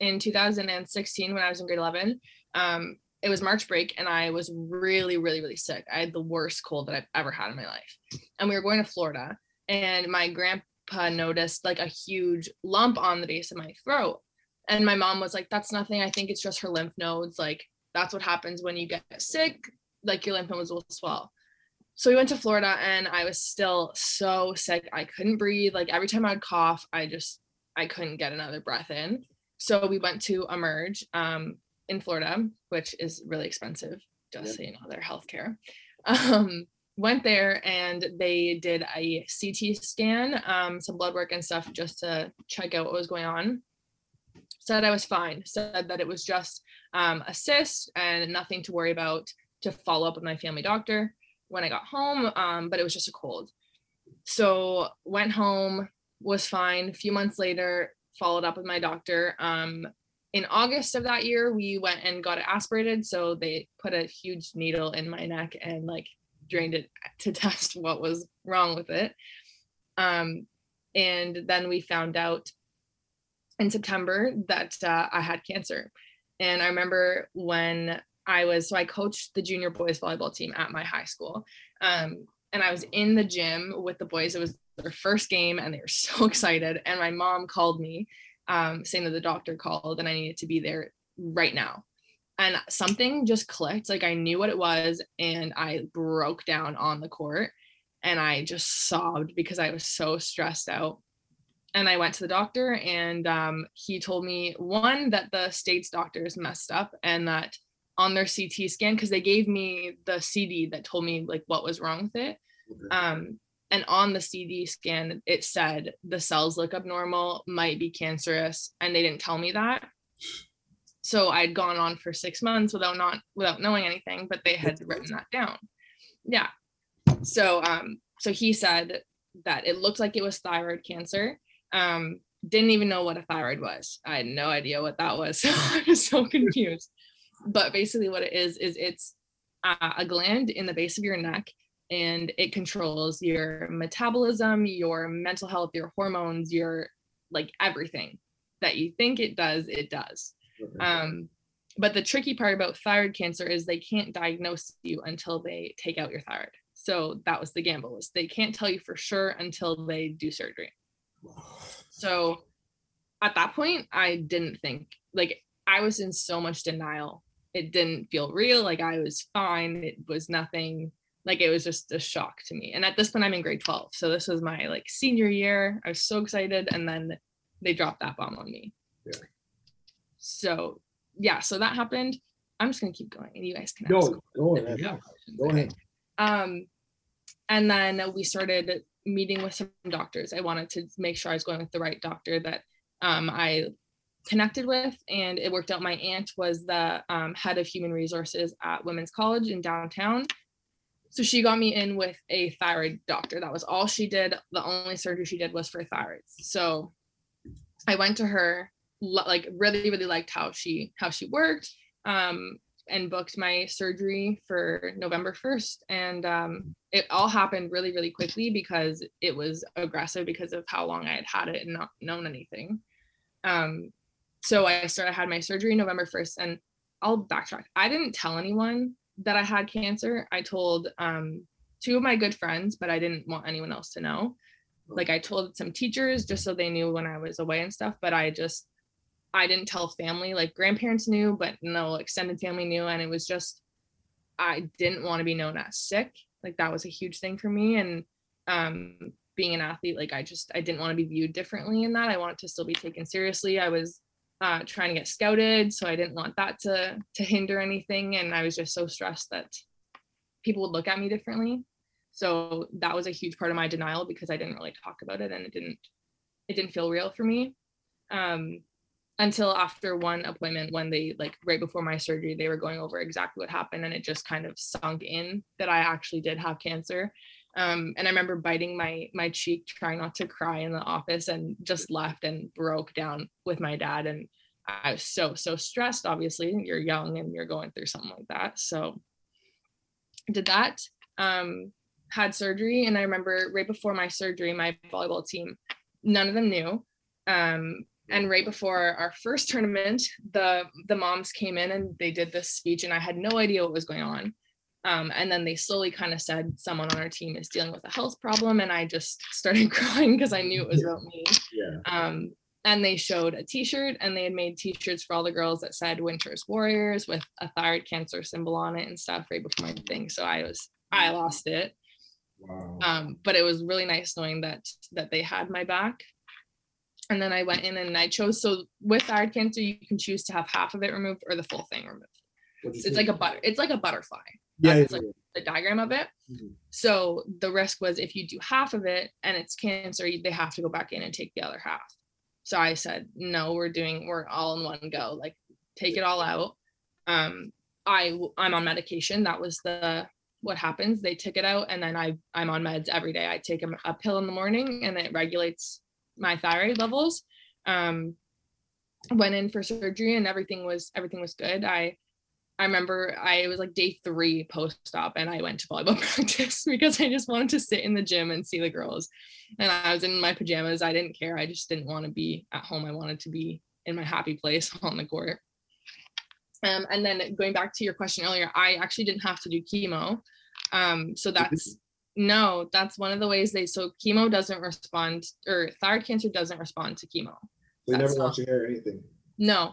in 2016, when I was in grade 11, um, it was March break, and I was really, really, really sick. I had the worst cold that I've ever had in my life. And we were going to Florida, and my grandpa noticed like a huge lump on the base of my throat. And my mom was like, That's nothing. I think it's just her lymph nodes. Like, that's what happens when you get sick. Like, your lymph nodes will swell so we went to Florida and I was still so sick. I couldn't breathe. Like every time I'd cough, I just I couldn't get another breath in. So we went to Emerge um, in Florida, which is really expensive, just yeah. so you know, their healthcare. Um, went there and they did a CT scan, um, some blood work and stuff just to check out what was going on. Said I was fine. Said that it was just um, a cyst and nothing to worry about to follow up with my family doctor when I got home, um, but it was just a cold. So went home, was fine. A few months later, followed up with my doctor. Um, in August of that year, we went and got it aspirated. So they put a huge needle in my neck and like drained it to test what was wrong with it. Um, and then we found out in September that uh, I had cancer. And I remember when I was so I coached the junior boys volleyball team at my high school. Um, and I was in the gym with the boys. It was their first game and they were so excited. And my mom called me um, saying that the doctor called and I needed to be there right now. And something just clicked. Like I knew what it was and I broke down on the court and I just sobbed because I was so stressed out. And I went to the doctor and um, he told me one that the state's doctors messed up and that on their CT scan because they gave me the CD that told me like what was wrong with it. Um, and on the CT scan, it said the cells look abnormal, might be cancerous, and they didn't tell me that. So I'd gone on for six months without not without knowing anything, but they had written that down. Yeah. So um, so he said that it looked like it was thyroid cancer. Um, didn't even know what a thyroid was. I had no idea what that was. So I was so confused but basically what it is is it's a gland in the base of your neck and it controls your metabolism your mental health your hormones your like everything that you think it does it does. Um, but the tricky part about thyroid cancer is they can't diagnose you until they take out your thyroid. So that was the gamble is they can't tell you for sure until they do surgery. So at that point i didn't think like i was in so much denial it didn't feel real. Like I was fine. It was nothing like it was just a shock to me. And at this point I'm in grade 12. So this was my like senior year. I was so excited and then they dropped that bomb on me. Yeah. So yeah, so that happened. I'm just gonna keep going and you guys can Go, ask go if ahead. you. Go ahead. Um, and then we started meeting with some doctors. I wanted to make sure I was going with the right doctor that um, I connected with, and it worked out. My aunt was the um, head of human resources at Women's College in downtown. So she got me in with a thyroid doctor. That was all she did. The only surgery she did was for thyroids. So I went to her, like really, really liked how she how she worked. Um, and booked my surgery for November 1st. And um, it all happened really, really quickly because it was aggressive because of how long I had had it and not known anything. Um, so I started, I had my surgery November 1st, and I'll backtrack. I didn't tell anyone that I had cancer. I told um, two of my good friends, but I didn't want anyone else to know. Like I told some teachers just so they knew when I was away and stuff, but I just I didn't tell family, like grandparents knew, but no extended family knew. And it was just, I didn't want to be known as sick. Like that was a huge thing for me. And um, being an athlete, like I just, I didn't want to be viewed differently in that. I wanted to still be taken seriously. I was uh, trying to get scouted. So I didn't want that to, to hinder anything. And I was just so stressed that people would look at me differently. So that was a huge part of my denial because I didn't really talk about it and it didn't, it didn't feel real for me. Um, until after one appointment when they like right before my surgery they were going over exactly what happened and it just kind of sunk in that i actually did have cancer um, and i remember biting my my cheek trying not to cry in the office and just left and broke down with my dad. And i was so so stressed obviously you're young and you're going through something like that. So did that um, had surgery. And i remember right before my surgery my volleyball team none of them knew. Um, and right before our first tournament the the moms came in and they did this speech and i had no idea what was going on um, and then they slowly kind of said someone on our team is dealing with a health problem and i just started crying because i knew it was about me. Yeah. um, and they showed a t-shirt and they had made t-shirts for all the girls that said winters warriors with a thyroid cancer symbol on it and stuff right before my thing so i was i lost it. Wow. um, but it was really nice knowing that that they had my back. And then i went in and i chose so with thyroid cancer you can choose to have half of it removed or the full thing removed. What'd it's like a butter it's like a butterfly Yeah. yeah, like- the diagram of it. Mhm. so the risk was if you do half of it and it's cancer they have to go back in and take the other half. So i said no we're doing we're all in one go like take it all out. Um i i'm on medication. That was the what happens. They took it out and then i i'm on meds every day. I take a, a pill in the morning and it regulates my thyroid levels. Um went in for surgery and everything was everything was good. I i remember i was like day three post-op and i went to volleyball practice because i just wanted to sit in the gym and see the girls. And i was in my pajamas. I didn't care. I just didn't want to be at home. I wanted to be in my happy place on the court. Um, and then going back to your question earlier i actually didn't have to do chemo. Um, so that's no that's one of the ways they so chemo doesn't respond or thyroid cancer doesn't respond to chemo. You never wash your hair or anything. no.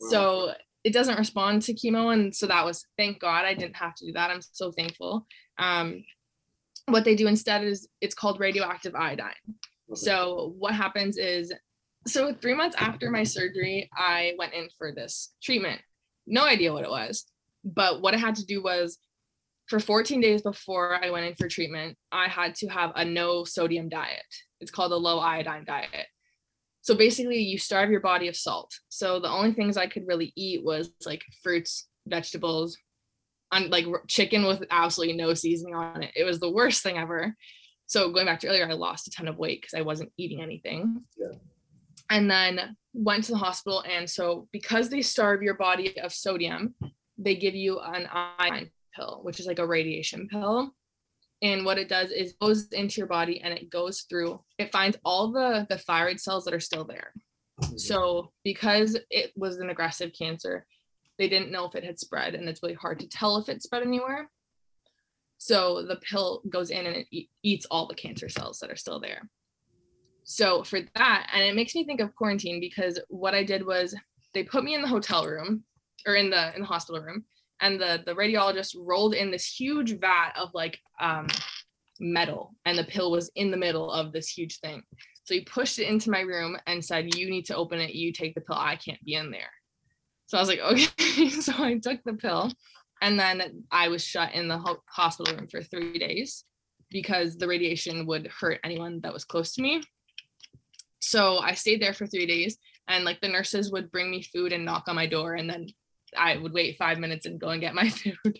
Wow. so it doesn't respond to chemo and so that was thank god i didn't have to do that i'm so thankful. Um, what they do instead is it's called radioactive iodine. Okay. so what happens is so three months after my surgery i went in for this treatment. No idea what it was but what i had to do was for 14 days before i went in for treatment i had to have a no sodium diet. It's called a low iodine diet so basically you starve your body of salt. So the only things i could really eat was like fruits vegetables and like chicken with absolutely no seasoning on it. It was the worst thing ever. So going back to earlier i lost a ton of weight because i wasn't eating anything. Yeah. and then went to the hospital and so because they starve your body of sodium they give you an iodine pill which is like a radiation pill and what it does is it goes into your body and it goes through it finds all the the thyroid cells that are still there. Mhm. so because it was an aggressive cancer they didn't know if it had spread and it's really hard to tell if it spread anywhere. So the pill goes in and it eats all the cancer cells that are still there. So for that and it makes me think of quarantine because what i did was they put me in the hotel room or in the in the hospital room, and the the radiologist rolled in this huge vat of like um, metal, and the pill was in the middle of this huge thing. So he pushed it into my room and said, "You need to open it. You take the pill. I can't be in there." So I was like, "Okay." so I took the pill, and then I was shut in the ho- hospital room for three days because the radiation would hurt anyone that was close to me. So I stayed there for three days, and like the nurses would bring me food and knock on my door, and then I would wait five minutes and go and get my food,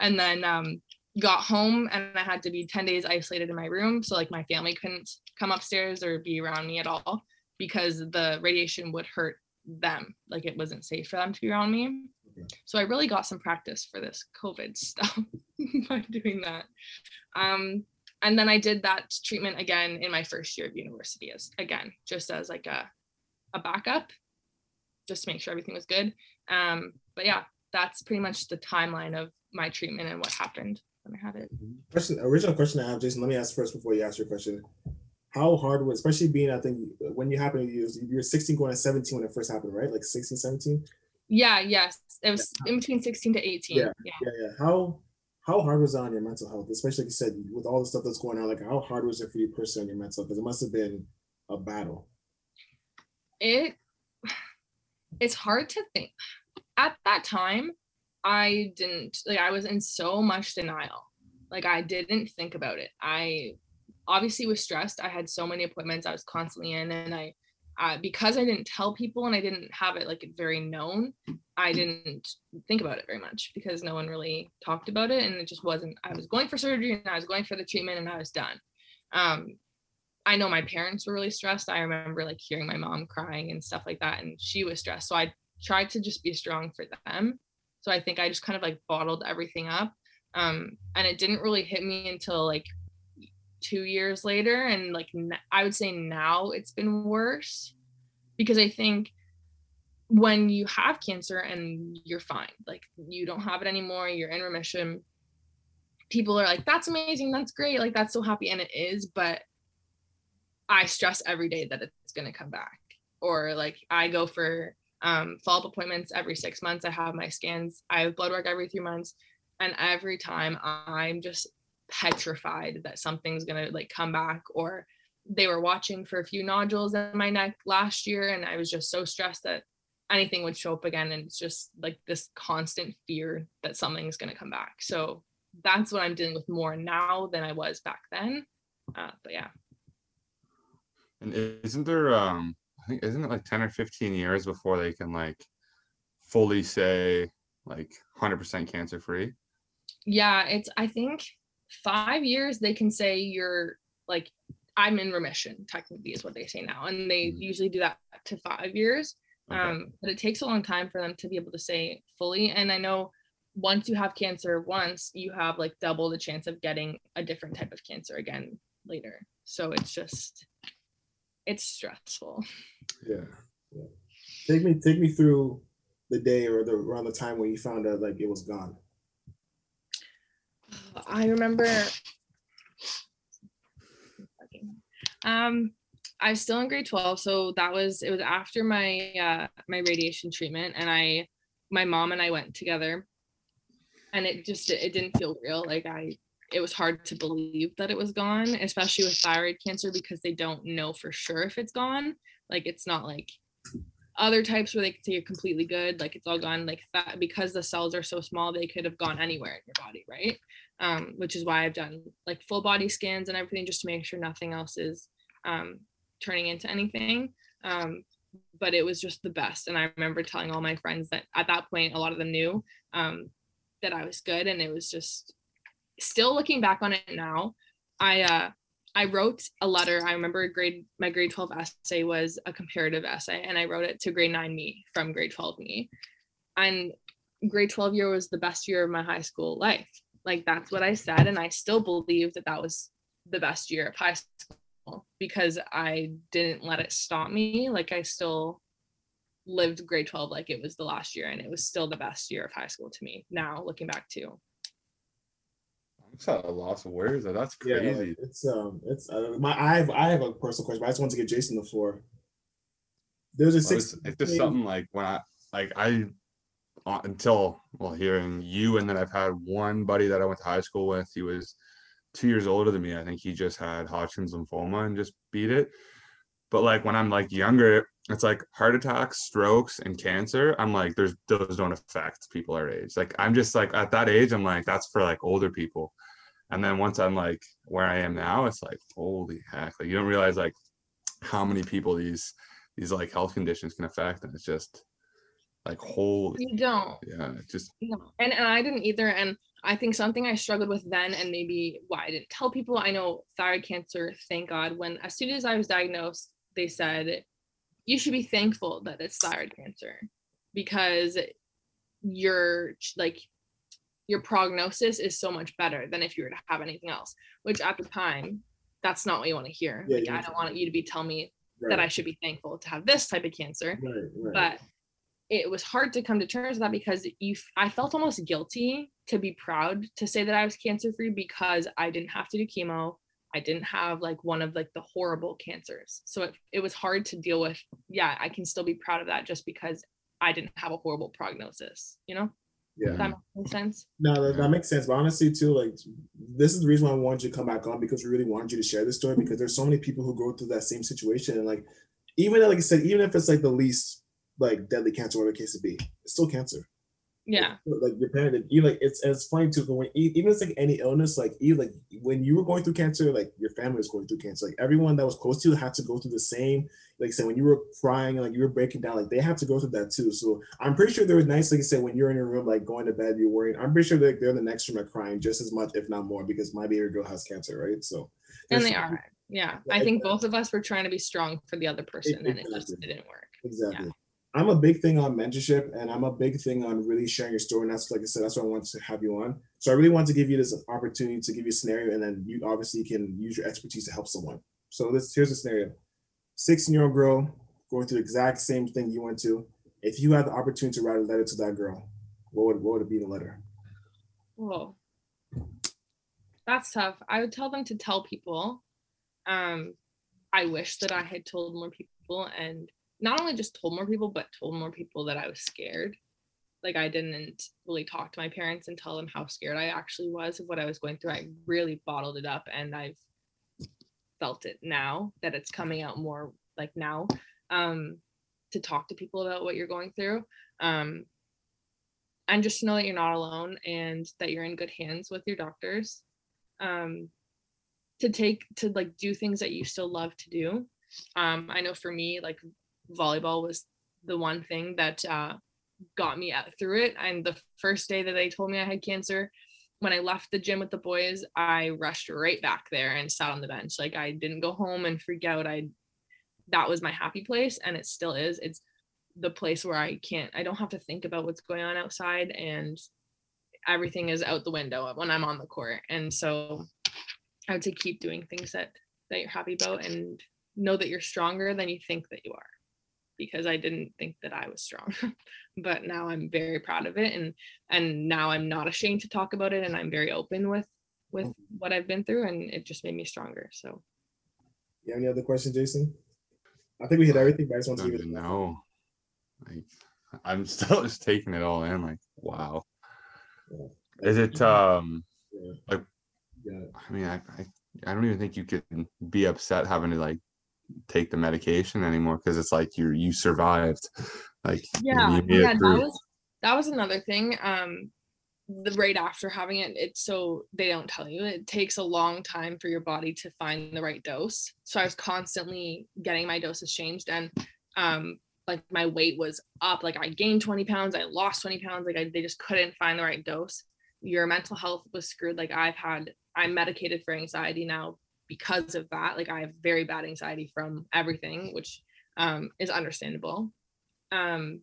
and then um, got home and I had to be 10 days isolated in my room. So like my family couldn't come upstairs or be around me at all because the radiation would hurt them. Like it wasn't safe for them to be around me. Okay. So I really got some practice for this COVID stuff by doing that. Um, and then I did that treatment again in my first year of university as again, just as like a, a backup, just to make sure everything was good. Um, but yeah, that's pretty much the timeline of my treatment and what happened when I had it. Question, original question I have, Jason. Let me ask first before you ask your question. How hard was, especially being, I think, when you happened, you were 16 going to 17 when it first happened, right? Like 16, 17. Yeah, yes. It was in between 16 to 18. Yeah. yeah. Yeah, yeah. How how hard was it on your mental health, especially like you said, with all the stuff that's going on? Like, how hard was it for you personally on your mental? Health? Because it must have been a battle. it it's hard to think. At that time i didn't like i was in so much denial. Like i didn't think about it. I obviously was stressed. I had so many appointments. I was constantly in and i uh, because i didn't tell people and i didn't have it like very known i didn't think about it very much because no one really talked about it and it just wasn't i was going for surgery and i was going for the treatment and i was done. Um I know my parents were really stressed. I remember like hearing my mom crying and stuff like that, and she was stressed. So I tried to just be strong for them. So I think I just kind of like bottled everything up. Um, and it didn't really hit me until like two years later. And like I would say now it's been worse because I think when you have cancer and you're fine, like you don't have it anymore, you're in remission. People are like, that's amazing, that's great, like that's so happy. And it is, but I stress every day that it's going to come back. Or like I go for um, follow up appointments every six months. I have my scans. I have blood work every three months. And every time I'm just petrified that something's going to like come back. Or they were watching for a few nodules in my neck last year. And I was just so stressed that anything would show up again. And it's just like this constant fear that something's going to come back. So that's what I'm dealing with more now than I was back then. Uh, but yeah. And isn't there um I think isn't it like 10 or 15 years before they can like fully say like 100% cancer free? Yeah, it's I think five years they can say you're like I'm in remission, technically is what they say now. And they Mhm. usually do that to five years. Okay. Um, but it takes a long time for them to be able to say fully. And I know once you have cancer once, you have like double the chance of getting a different type of cancer again later. So it's just it's stressful. Yeah. yeah. Take me take me through the day or the around the time when you found out like it was gone. I remember. Um, I was still in grade twelve, so that was it was after my uh, my radiation treatment, and I, my mom and I went together, and it just it didn't feel real. Like I, it was hard to believe that it was gone, especially with thyroid cancer because they don't know for sure if it's gone. Like it's not like other types where they can say you're completely good, like it's all gone. Like that because the cells are so small, they could have gone anywhere in your body, right? um, which is why I've done like full body scans and everything just to make sure nothing else is um, turning into anything. Um, but it was just the best. And I remember telling all my friends that at that point, a lot of them knew um, that I was good. And it was just still looking back on it now. I, uh, I wrote a letter. I remember grade my grade 12 essay was a comparative essay, and I wrote it to grade nine me from grade 12 me. And grade 12 year was the best year of my high school life like that's what I said, and I still believe that that was the best year of high school because I didn't let it stop me. Like I still lived grade 12 like it was the last year, and it was still the best year of high school to me. Now looking back too. Just at a loss of words. That's crazy. Yeah, it's um, it's uh, my I have I have a personal question, but I just want to get Jason the floor. There's a Well, six. it's, it's just something like when I like I uh, until well hearing you and then I've had one buddy that I went to high school with. He was two years older than me. I think he just had Hodgkin's lymphoma and just beat it. But like when I'm like younger, it's like heart attacks, strokes, and cancer. I'm like, there's those don't affect people our age. Like I'm just like at that age, I'm like, that's for like older people. And then once I'm like where I am now, it's like, holy heck. Like you don't realize like how many people these these like health conditions can affect. And it's just like holy You don't. yeah, just. And and I didn't either. And I think something I struggled with then, and maybe why I didn't tell people. I know thyroid cancer. Thank God. When as soon as I was diagnosed, they said you should be thankful that it's thyroid cancer because your like your prognosis is so much better than if you were to have anything else. Which at the time, that's not what you want to hear. Yeah, like I don't want you to be telling me Right. that I should be thankful to have this type of cancer right, right. but it was hard to come to terms with that because you I felt almost guilty to be proud to say that I was cancer free because I didn't have to do chemo. I didn't have like one of like the horrible cancers. So it, it was hard to deal with. Yeah, I can still be proud of that just because I didn't have a horrible prognosis, you know? yeah. Does that make sense? No, that, that makes sense. But honestly, too, like this is the reason why I wanted you to come back on because we really wanted you to share this story because there's so many people who go through that same situation and like even like I said, even if it's like the least like deadly cancer, whatever the case it be, it's still cancer. Yeah. Like your parent, you like it's and it's funny too. But when even it's like any illness, like even like when you were going through cancer, like your family was going through cancer. Like everyone that was close to you had to go through the same. Like I said, when you were crying, like you were breaking down, like they had to go through that too. So I'm pretty sure there was nice. Like I said, when you're in your room, like going to bed, you're worried. I'm pretty sure they're, they're in the next room at crying just as much, if not more, because my baby girl has cancer, right? So And they are. Yeah. Yeah, I think both of us were trying to be strong for the other person and it just Exactly. didn't work. Exactly. I'm a big thing on mentorship and I'm a big thing on really sharing your story. And that's like I said, that's why I want to have you on. So I really want to give you this opportunity to give you a scenario and then you obviously can use your expertise to help someone. So this here's a scenario. 16 year old girl going through the exact same thing you went to. If you had the opportunity to write a letter to that girl, what would what would it be the letter? Whoa. That's tough. I would tell them to tell people. Um, I wish that I had told more people and not only just told more people, but told more people that I was scared. Like I didn't really talk to my parents and tell them how scared I actually was of what I was going through. I really bottled it up and I've felt it now that it's coming out more like now. Um, to talk to people about what you're going through. Um, and just to know that you're not alone and that you're in good hands with your doctors um to take to like do things that you still love to do um i know for me like volleyball was the one thing that uh got me out through it. And the first day that they told me i had cancer when i left the gym with the boys i rushed right back there and sat on the bench. Like i didn't go home and freak out. I that was my happy place and it still is. It's the place where I can't, I don't have to think about what's going on outside and everything is out the window when I'm on the court. And so I would say keep doing things that, that you're happy about and know that you're stronger than you think that you are because I didn't think that I was strong, but now I'm very proud of it. And, and now I'm not ashamed to talk about it. And I'm very open with, with what I've been through and it just made me stronger. So You have any other questions, Jason? I think we hit everything, but I just want to don't give it even know. Like I'm still just taking it all in, like, wow. Is it um Yeah. like- yeah. I mean I, I I don't even think you can be upset having to like take the medication anymore because it's like you you survived. Like yeah yeah that was that was another thing um the right after having it it's so they don't tell you it takes a long time for your body to find the right dose. So i was constantly getting my doses changed and um like my weight was up like i gained 20 pounds i lost 20 pounds like I, they just couldn't find the right dose. Your mental health was screwed like i've had i'm medicated for anxiety now because of that like i have very bad anxiety from everything which um is understandable. Um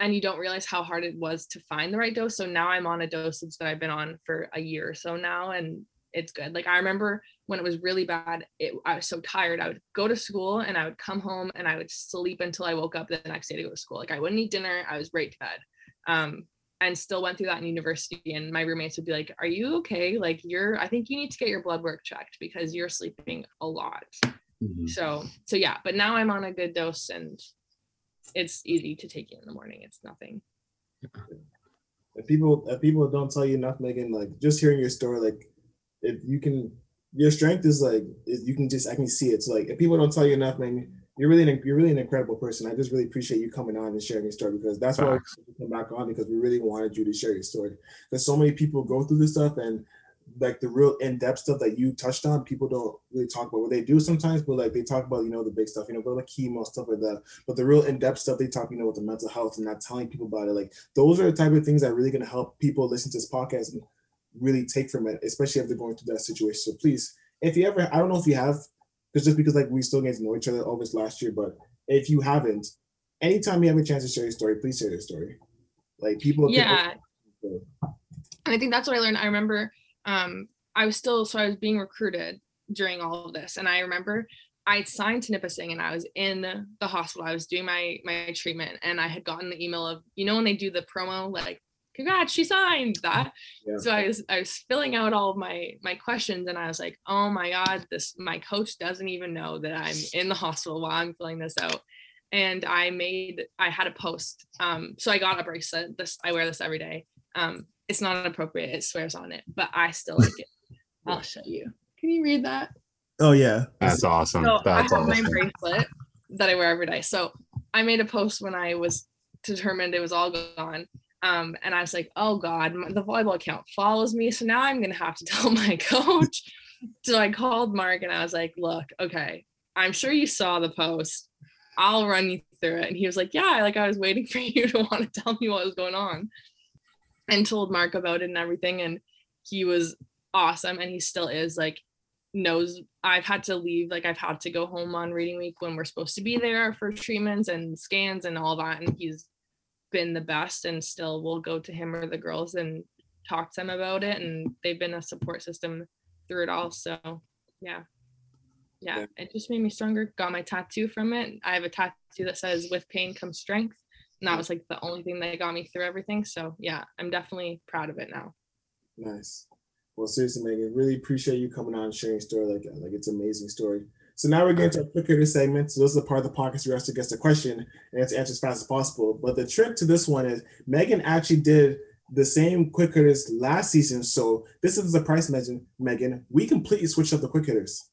and you don't realize how hard it was to find the right dose. So now i'm on a dosage that i've been on for a year or so now and it's good. Like i remember when it was really bad it, i was so tired i would go to school and i would come home and i would sleep until i woke up the next day to go to school. Like i wouldn't eat dinner i was right to bed. Um and still went through that in university and my roommates would be like are you okay like you're i think you need to get your blood work checked because you're sleeping a lot Mhm. so so yeah but now i'm on a good dose and it's easy to take it in the morning it's nothing If people if people don't tell you enough, Megan, like just hearing your story, like if you can, your strength is like is you can just I can see it. So like if people don't tell you enough, man, you're really an, you're really an incredible person. I just really appreciate you coming on and sharing your story because that's why we come back on because we really wanted you to share your story. Because so many people go through this stuff and like the real in-depth stuff that you touched on, people don't really talk about what they do sometimes, but like they talk about, you know, the big stuff, you know, but like chemo, stuff like that. But the real in-depth stuff they talk, you know, with the mental health and not telling people about it. Like those are the type of things that are really gonna help people listen to this podcast and really take from it, especially if they're going through that situation. So please, if you ever, I don't know if you have, because just because like we still get to know each other over this last year, but if you haven't, anytime you have a chance to share your story, please share your story. Like people, yeah. and I think that's what I learned. I remember um, I was still so I was being recruited during all of this, and I remember I would signed to Nipissing and I was in the hospital. I was doing my my treatment, and I had gotten the email of you know when they do the promo like congrats she signed that yeah. so i was i was filling out all of my my questions and i was like oh my god this my coach doesn't even know that i'm in the hospital while i'm filling this out and i made i had a post um so i got a bracelet this i wear this every day um it's not appropriate. It swears on it, but I still like it. I'll show you. Can you read that? Oh yeah, that's awesome. So that's I have awesome. my bracelet that I wear every day. So I made a post when I was determined it was all gone. Um, and I was like, oh God, the volleyball account follows me. So now I'm gonna have to tell my coach. so I called Mark and I was like, look, okay, I'm sure you saw the post. I'll run you through it. And he was like, yeah, like I was waiting for you to want to tell me what was going on and told Mark about it and everything. And he was awesome. And he still is like, knows I've had to leave, like, I've had to go home on reading week when we're supposed to be there for treatments and scans and all that. And he's been the best and still will go to him or the girls and talk to them about it. And they've been a support system through it all. So, yeah. Yeah, it just made me stronger. Got my tattoo from it. I have a tattoo that says, with pain comes strength and that was like the only thing that got me through everything so yeah i'm definitely proud of it now nice well seriously megan really appreciate you coming on and sharing your story like like it's an amazing story so now we're getting to a quick hitter segment so this is the part of the podcast where to guess the question and it's answer as fast as possible but the trick to this one is megan actually did the same quick hitters last season so this is the price megan megan we completely switched up the quick hitters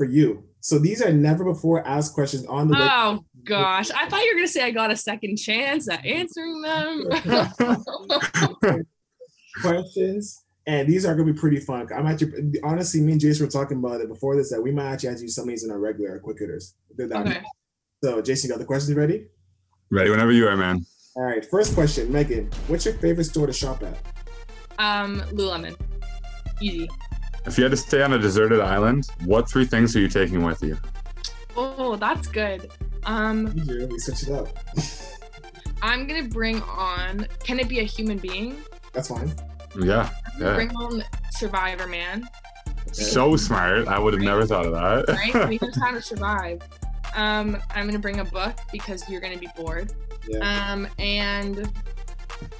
for you. So these are never before asked questions on the. Oh gosh, I thought you were gonna say I got a second chance at answering them. questions, and these are gonna be pretty fun. I'm actually honestly, me and Jason were talking about it before this that we might actually have to use some of these in our regular quick hitters. Okay. So Jason, got the questions ready? Ready whenever you are, man. All right. First question, Megan. What's your favorite store to shop at? Um, Lululemon. Easy. If you had to stay on a deserted island, what three things are you taking with you? Oh, that's good. Um, you we switch it up. I'm gonna bring on. Can it be a human being? That's fine. Yeah. yeah. Bring on Survivor Man. So smart. I would have right? never thought of that. right? We know how to survive. Um, I'm gonna bring a book because you're gonna be bored. Yeah. Um, and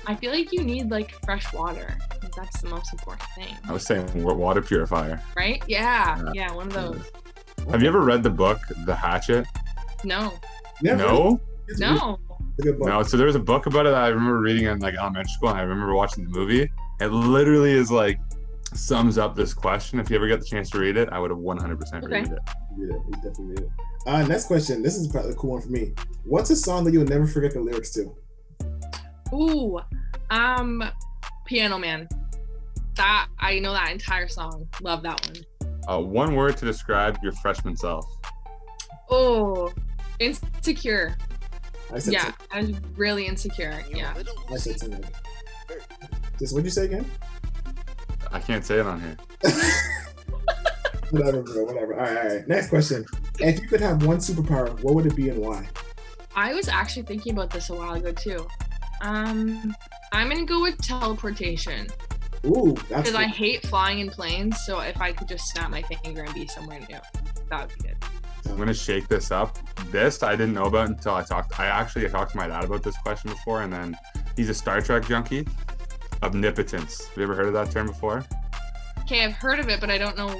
I feel like you need like fresh water that's the most important thing. I was saying water purifier. Right? Yeah. Yeah, yeah one of those. Have you ever read the book The Hatchet? No. Never. No? No. No, so there was a book about it I remember reading in like elementary school and I remember watching the movie. It literally is like sums up this question. If you ever get the chance to read it, I would have 100% okay. read it. Read it. definitely read it. Uh, next question. This is probably a cool one for me. What's a song that you'll never forget the lyrics to? Ooh, um, Piano Man that I know that entire song. Love that one. Uh, one word to describe your freshman self. Oh, insecure. I said yeah, I was really insecure. Yeah. I said something. Just what'd you say again? I can't say it on here. whatever, bro. Whatever. All right, all right. Next question. If you could have one superpower, what would it be and why? I was actually thinking about this a while ago too. Um, I'm gonna go with teleportation. Ooh, because I hate flying in planes. So if I could just snap my finger and be somewhere new, that would be good. I'm gonna shake this up. This I didn't know about until I talked. I actually talked to my dad about this question before, and then he's a Star Trek junkie. Omnipotence. Have you ever heard of that term before? Okay, I've heard of it, but I don't know.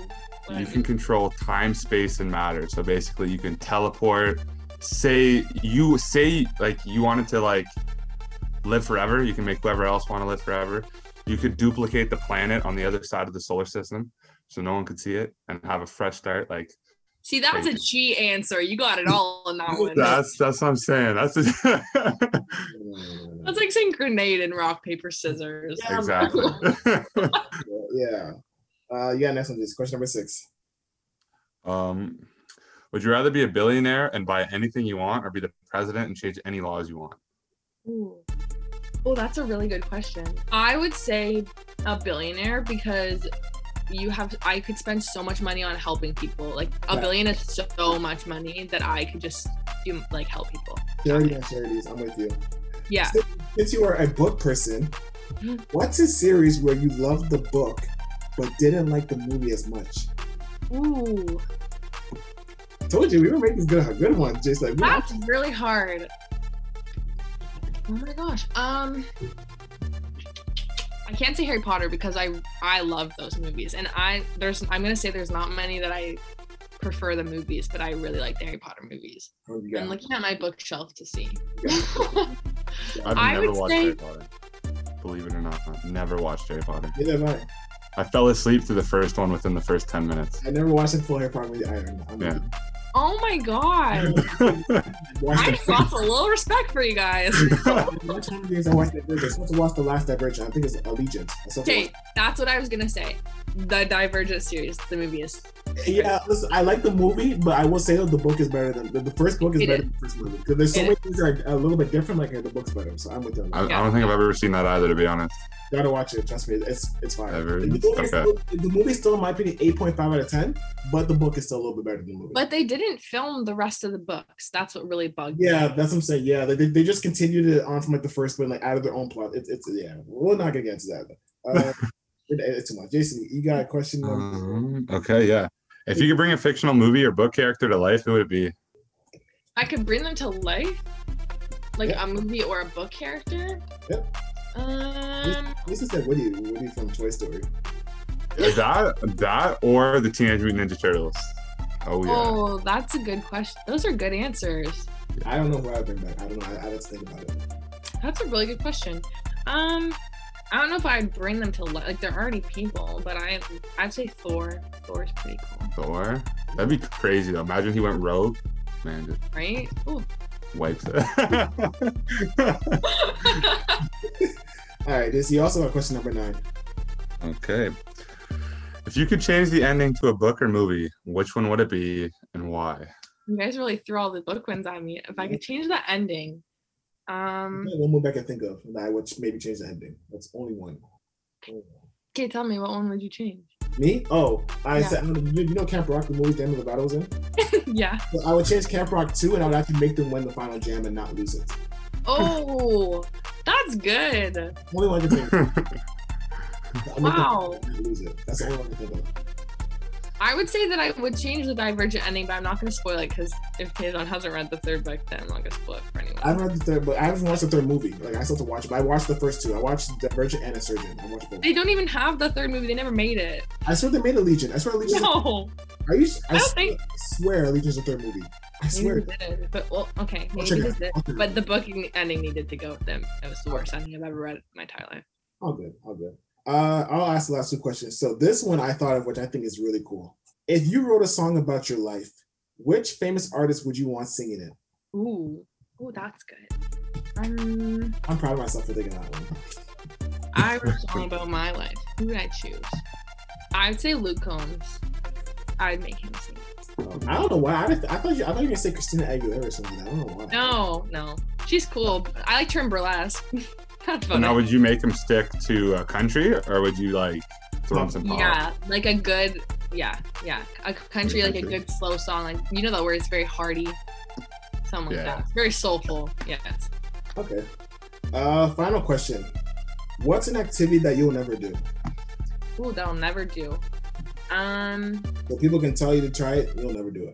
You can control time, space, and matter. So basically, you can teleport. Say you say like you wanted to like live forever. You can make whoever else want to live forever. You could duplicate the planet on the other side of the solar system, so no one could see it, and have a fresh start. Like See, that's a cheat answer. You got it all in that one. that's that's what I'm saying. That's a, That's like saying grenade and rock, paper, scissors. Yeah. exactly. yeah. Uh, yeah. Next one is question number six. um, would you rather be a billionaire and buy anything you want, or be the president and change any laws you want? Ooh. Oh, that's a really good question. I would say a billionaire because you have I could spend so much money on helping people. Like a Yeah. billion is so much money that I could just do like help people. Charity and charities. I'm with you. Yeah. Since you are a book person, Mhm. what's a series where you loved the book but didn't like the movie as much? Ooh, Told you we were making good good ones. Just like that's really hard. Oh my gosh. Um I can't say Harry Potter because I I love those movies and I there's I'm gonna say there's not many that I prefer the movies, but I really like the Harry Potter movies. Oh, you got I'm looking at my bookshelf to see. You. I've I never would watched say- Harry Potter. Believe it or not, I've never watched Harry Potter. Neither have I. I fell asleep through the first one within the first ten minutes. I never watched the full Harry Potter movie either. I'm Yeah. Oh my god. I just lost a little respect for you guys. Watch Hunger Games, I watched Divergent. I'm supposed to watch the last Divergent. I think it's Allegiance. I'm supposed to Okay, that's what I was gonna say. The Divergent series, the movie is Yeah, listen, I like the movie, but I will say that the book is better than the, the first book is It better is. than the first movie because there's so It many things that are a little bit different. Like the book's better, so I'm with them. I, I don't think I've ever seen that either, to be honest. You Gotta watch it. Trust me, it's it's fine. Ever? The movie, Okay. still, the movie still, in my opinion, eight point five out of ten, but the book is still a little bit better than the movie. but they didn't film the rest of the books. That's what really bugged me. yeah, that's what I'm saying. Yeah, they, they just continued it on from like the first one, like out of their own plot. It's it's yeah, we're not gonna get into that. Uh, it- it's too much. Jason, you got a question? Um, okay, yeah. If you could bring a fictional movie or book character to life, who would it be? I could bring them to life, like Yeah. a movie or a book character. Yep. Um, Jason said Woody, Woody from Toy Story. that that or the Teenage Mutant Ninja Turtles? Oh yeah. oh, that's a good question. Those are good answers. I don't know who I bring back. I don't know. I, I have to think about it. That's a really good question. Um, I don't know if I'd bring them to li- like they're already people, but I I'd say Thor. Thor is pretty cool, Thor. That'd be crazy though. Imagine he went rogue. Man, just right? Ooh. wipes it. All right, this you also got question number nine. okay. If you could change the ending to a book or movie, which one would it be and why? you guys really threw all the book ones at me. If I could change the ending, um, One movie I can think of that I would maybe change the ending. That's only one. Only one. okay, tell me what one would you change? Me? Oh, I Yeah. said you, you know Camp Rock, the movie Demi Lovato was in. yeah. So I would change Camp Rock two, and I would actually make them win the final jam and not lose it. Oh, that's good. Only one I can think. of. I'll make them Wow. win and not lose it. That's the only one I can think of. I would say that I would change the Divergent ending, but I'm not going to spoil it because if Taylor hasn't read the third book, then I'm not going to spoil it for anyone. I haven't read the third, book. I haven't watched the third movie. Like I still have to watch it. But I watched the first two. I watched Divergent and Insurgent. I watched both. They don't even have the third movie. They never made it. I swear they made a Legion. I swear Legion. No, Are you? I, I don't swear, think- swear Legion's the third movie. I swear. did. But well, okay, maybe check it they out. did. I'll check it But the book ending needed to go with them. It was the worst ending I've ever read in my entire life. All good. All good. Uh, I'll ask the last two questions. So this one I thought of, which I think is really cool. If you wrote a song about your life, which famous artist would you want singing it? Ooh, ooh, that's good. Um, I'm proud of myself for thinking that one. I wrote a song about my life. Who would I choose? I'd say Luke Combs. I'd make him sing. Um, I don't know why. I, I thought you. I thought you were gonna say Christina Aguilera or something. I don't know why. No, no, she's cool. I like her in burlesque. That's funny. now, would you make him stick to a country, or would you like throw in some pop? Yeah, like a good, yeah, yeah, a country like a good slow song, like you know that word it's very hearty, something like Yeah. that. It's very soulful. Yes. Okay. Uh, final question. What's an activity that you'll never do? Ooh, that I'll never do. Um, So people can tell you to try it, you'll never do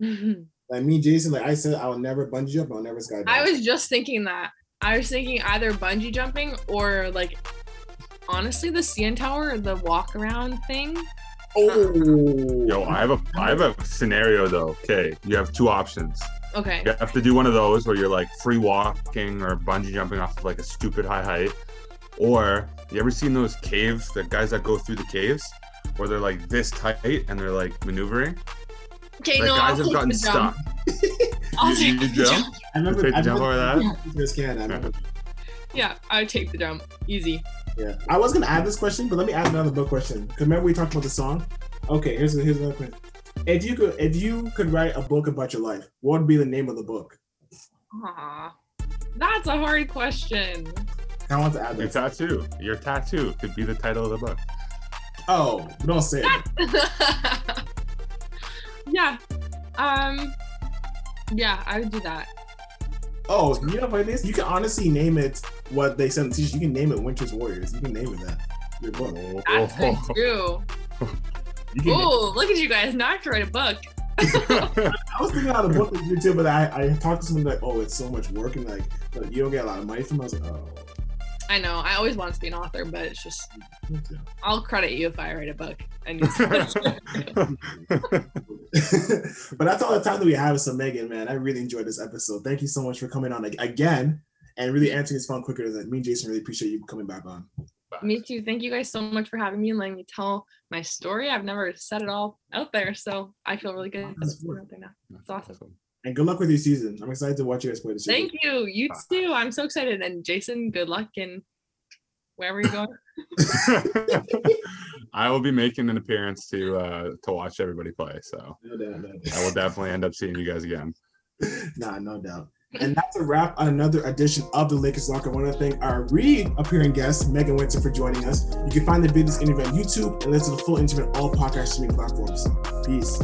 it. Like me, Jason, like I said, I will never bungee jump. I'll never skydive. I was just thinking that. I was thinking either bungee jumping or like, honestly, the CN Tower, the walk around thing. Oh. Yo, I have a I have a scenario though. Okay, you have two options. Okay. You have to do one of those where you're like free walking or bungee jumping off of like a stupid high height. Or you ever seen those caves, the guys that go through the caves where they're like this tight and they're like maneuvering? Okay, Like no, guys I'll have take gotten stuck. I'll You- take you the jump? jump. I remember. take the I jump remember- over that? Miss Canada, I remember. Yeah, I would take the jump. Easy. Yeah, I was gonna add this question, but let me add another book question. 'Cause remember we talked about the song? Okay, here's here's another question. If you could if you could write a book about your life, what would be the name of the book? Aw, that's a hard question. I want to add Your tattoo. Your tattoo could be the title of the book. Oh, don't say it. yeah. Um. Yeah, I would do that. Oh, you know what it is? You can honestly name it what they said in the. You can name it Winter's Warriors. You can name it that. Your book. That's good too. You can Oh, look at you guys! Now I have to write a book. I was thinking about a book to do too, but I, I talked to someone like, oh, it's so much work and like, but you don't get a lot of money from. it. I was like, oh. I know. I always wanted to be an author, but it's just me too. I'll credit you if I write a book. And but that's all the time that we have. So Megan, man, I really enjoyed this episode. Thank you so much for coming on again and really answering this phone quicker than me and Jason really appreciate you coming back on. me too. Thank you guys so much for having me and letting me tell my story. I've never said it all out there, so I feel really good. That's That's out there now. It's awesome. And good luck with your season. I'm excited to watch you guys play this season. Thank you. You too. I'm so excited. And Jason, good luck in wherever you're going. I will be making an appearance to uh to watch everybody play. So No doubt, no doubt. I will definitely end up seeing you guys again. nah, no doubt. And that's a wrap on another edition of the Lakers Locker. I want to thank our re-appearing guest, Megan Winter, for joining us. You can find the videos interview on YouTube and listen to the full interview on all podcast streaming platforms. Peace.